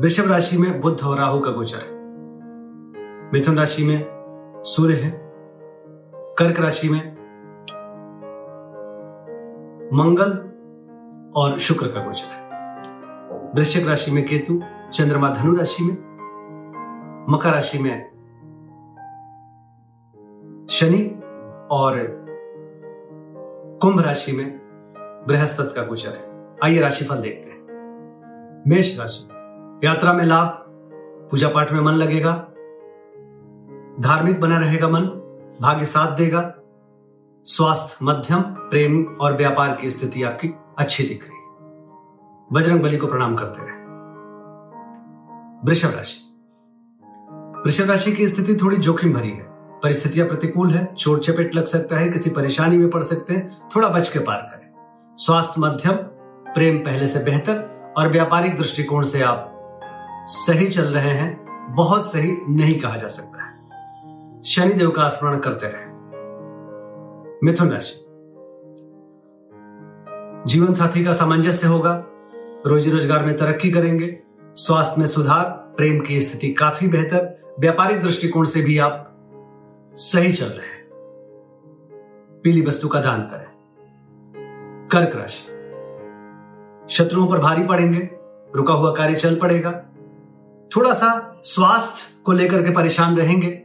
वृषभ राशि में बुद्ध और राहु का गोचर है। मिथुन राशि में सूर्य है। कर्क राशि में मंगल और शुक्र का गोचर है। वृश्चिक राशि में केतु, चंद्रमा धनु राशि में, मकर राशि में शनि और कुंभ राशि में बृहस्पति का गोचर है। आइए राशिफल देखते हैं। मेष राशि यात्रा में लाभ पूजा पाठ में मन लगेगा। धार्मिक बना रहेगा मन, भाग्य साथ देगा। स्वास्थ्य, मध्यम, प्रेम और व्यापार की स्थिति आपकी अच्छी दिख रही बजरंग बली को प्रणाम करते रहे। वृषभ राशि। वृषभ राशि की स्थिति थोड़ी जोखिम भरी है। परिस्थितियाँ प्रतिकूल है, चोट चपेट लग सकता है, किसी परेशानी में पड़ सकते हैं, थोड़ा बच के पार करें। स्वास्थ्य मध्यम, प्रेम पहले से बेहतर और व्यापारिक दृष्टिकोण से आप सही चल रहे हैं, बहुत सही नहीं कहा जा सकता है। शनिदेव का स्मरण करते रहे। मिथुन राशि। जीवन साथी का सामंजस्य होगा, रोजी रोज़गार में तरक्की करेंगे, स्वास्थ्य में सुधार, प्रेम की स्थिति काफ़ी बेहतर, व्यापारिक दृष्टिकोण से भी आप सही चल रहे हैं। पीली वस्तु का दान करें। कर्क राशि। शत्रुओं पर भारी पड़ेंगे, रुका हुआ कार्य चल पड़ेगा थोड़ा सा स्वास्थ्य को लेकर के परेशान रहेंगे।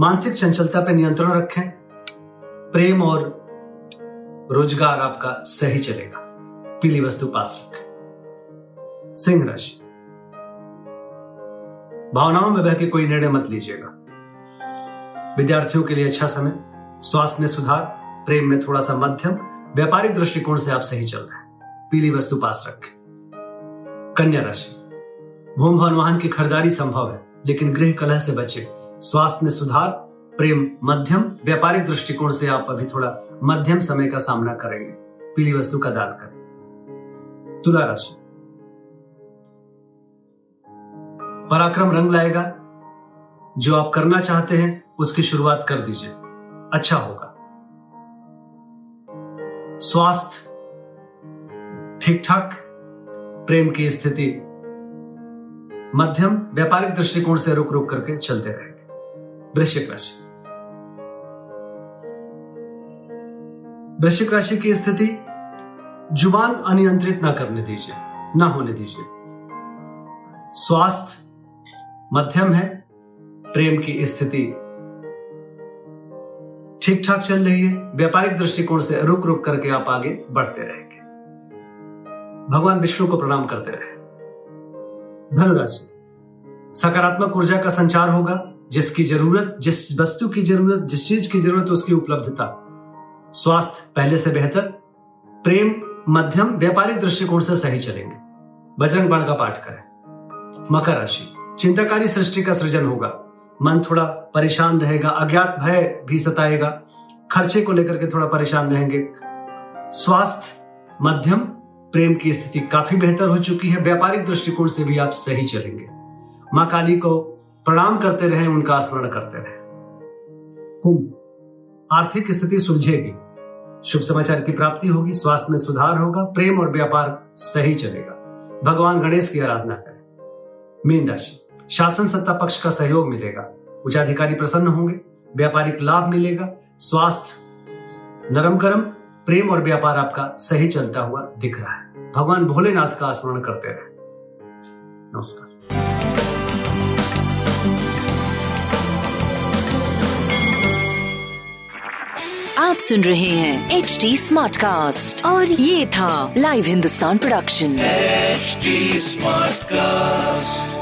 मानसिक चंचलता पर नियंत्रण रखें। प्रेम और रोज़गार आपका सही चलेगा। पीली वस्तु पास रखें। सिंह राशि। भावनाओं में बह के कोई निर्णय मत लीजिएगा। विद्यार्थियों के लिए अच्छा समय, स्वास्थ्य में सुधार, प्रेम में थोड़ा सा मध्यम, व्यापारिक दृष्टिकोण से आप सही चल रहे हैं। पीली वस्तु पास रखें। कन्या राशि। भूम भवन वाहन की खरीदारी संभव है, लेकिन गृह कलह से बचे। स्वास्थ्य में सुधार, प्रेम, मध्यम, व्यापारिक दृष्टिकोण से आप अभी थोड़ा मध्यम समय का सामना करेंगे। पीली वस्तु का दान करें। तुला राशि। पराक्रम रंग लाएगा। जो आप करना चाहते हैं, उसकी शुरुआत कर दीजिए। अच्छा होगा। स्वास्थ्य ठीक ठाक प्रेम की स्थिति मध्यम व्यापारिक दृष्टिकोण से रुक रुक करके चलते रहेंगे। वृश्चिक राशि। वृश्चिक राशि की स्थिति, ज़ुबान अनियंत्रित ना करने दीजिए, ना होने दीजिए। स्वास्थ्य मध्यम है, प्रेम की स्थिति ठीक ठाक चल रही है, व्यापारिक दृष्टिकोण से रुक रुक करके आप आगे बढ़ते रहेंगे। भगवान विष्णु को प्रणाम करते रहे। धनुराशि। सकारात्मक ऊर्जा का संचार होगा, जिसकी ज़रूरत, जिस वस्तु की ज़रूरत, जिस चीज़ की ज़रूरत, उसकी उपलब्धता। स्वास्थ्य पहले से बेहतर, प्रेम, मध्यम, व्यापारिक दृष्टिकोण से सही चलेंगे। बजरंग बाण का पाठ करें। मकर राशि। चिंताकारी सृष्टि का सृजन होगा। मन थोड़ा परेशान रहेगा, अज्ञात भय भी सताएगा। खर्चे को लेकर के थोड़ा परेशान रहेंगे। स्वास्थ्य, मध्यम प्रेम की स्थिति काफ़ी बेहतर हो चुकी है। व्यापारिक दृष्टिकोण से भी आप सही चलेंगे। माँ काली को प्रणाम करते रहे, उनका स्मरण करते रहे। कुंभ, आर्थिक स्थिति सुलझेगी। शुभ समाचार की प्राप्ति होगी, स्वास्थ्य में सुधार होगा, प्रेम और व्यापार सही चलेगा। भगवान गणेश की आराधना करें। मीन राशि, शासन सत्ता पक्ष का सहयोग मिलेगा। उच्चाधिकारी प्रसन्न होंगे, व्यापारिक लाभ मिलेगा, स्वास्थ्य नरम करम प्रेम और व्यापार आपका सही चलता हुआ दिख रहा है। भगवान भोलेनाथ का स्मरण करते रहे। नमस्कार। आप सुन रहे हैं एच डी स्मार्ट कास्ट और ये था live Hindustan production H smart Smartcast.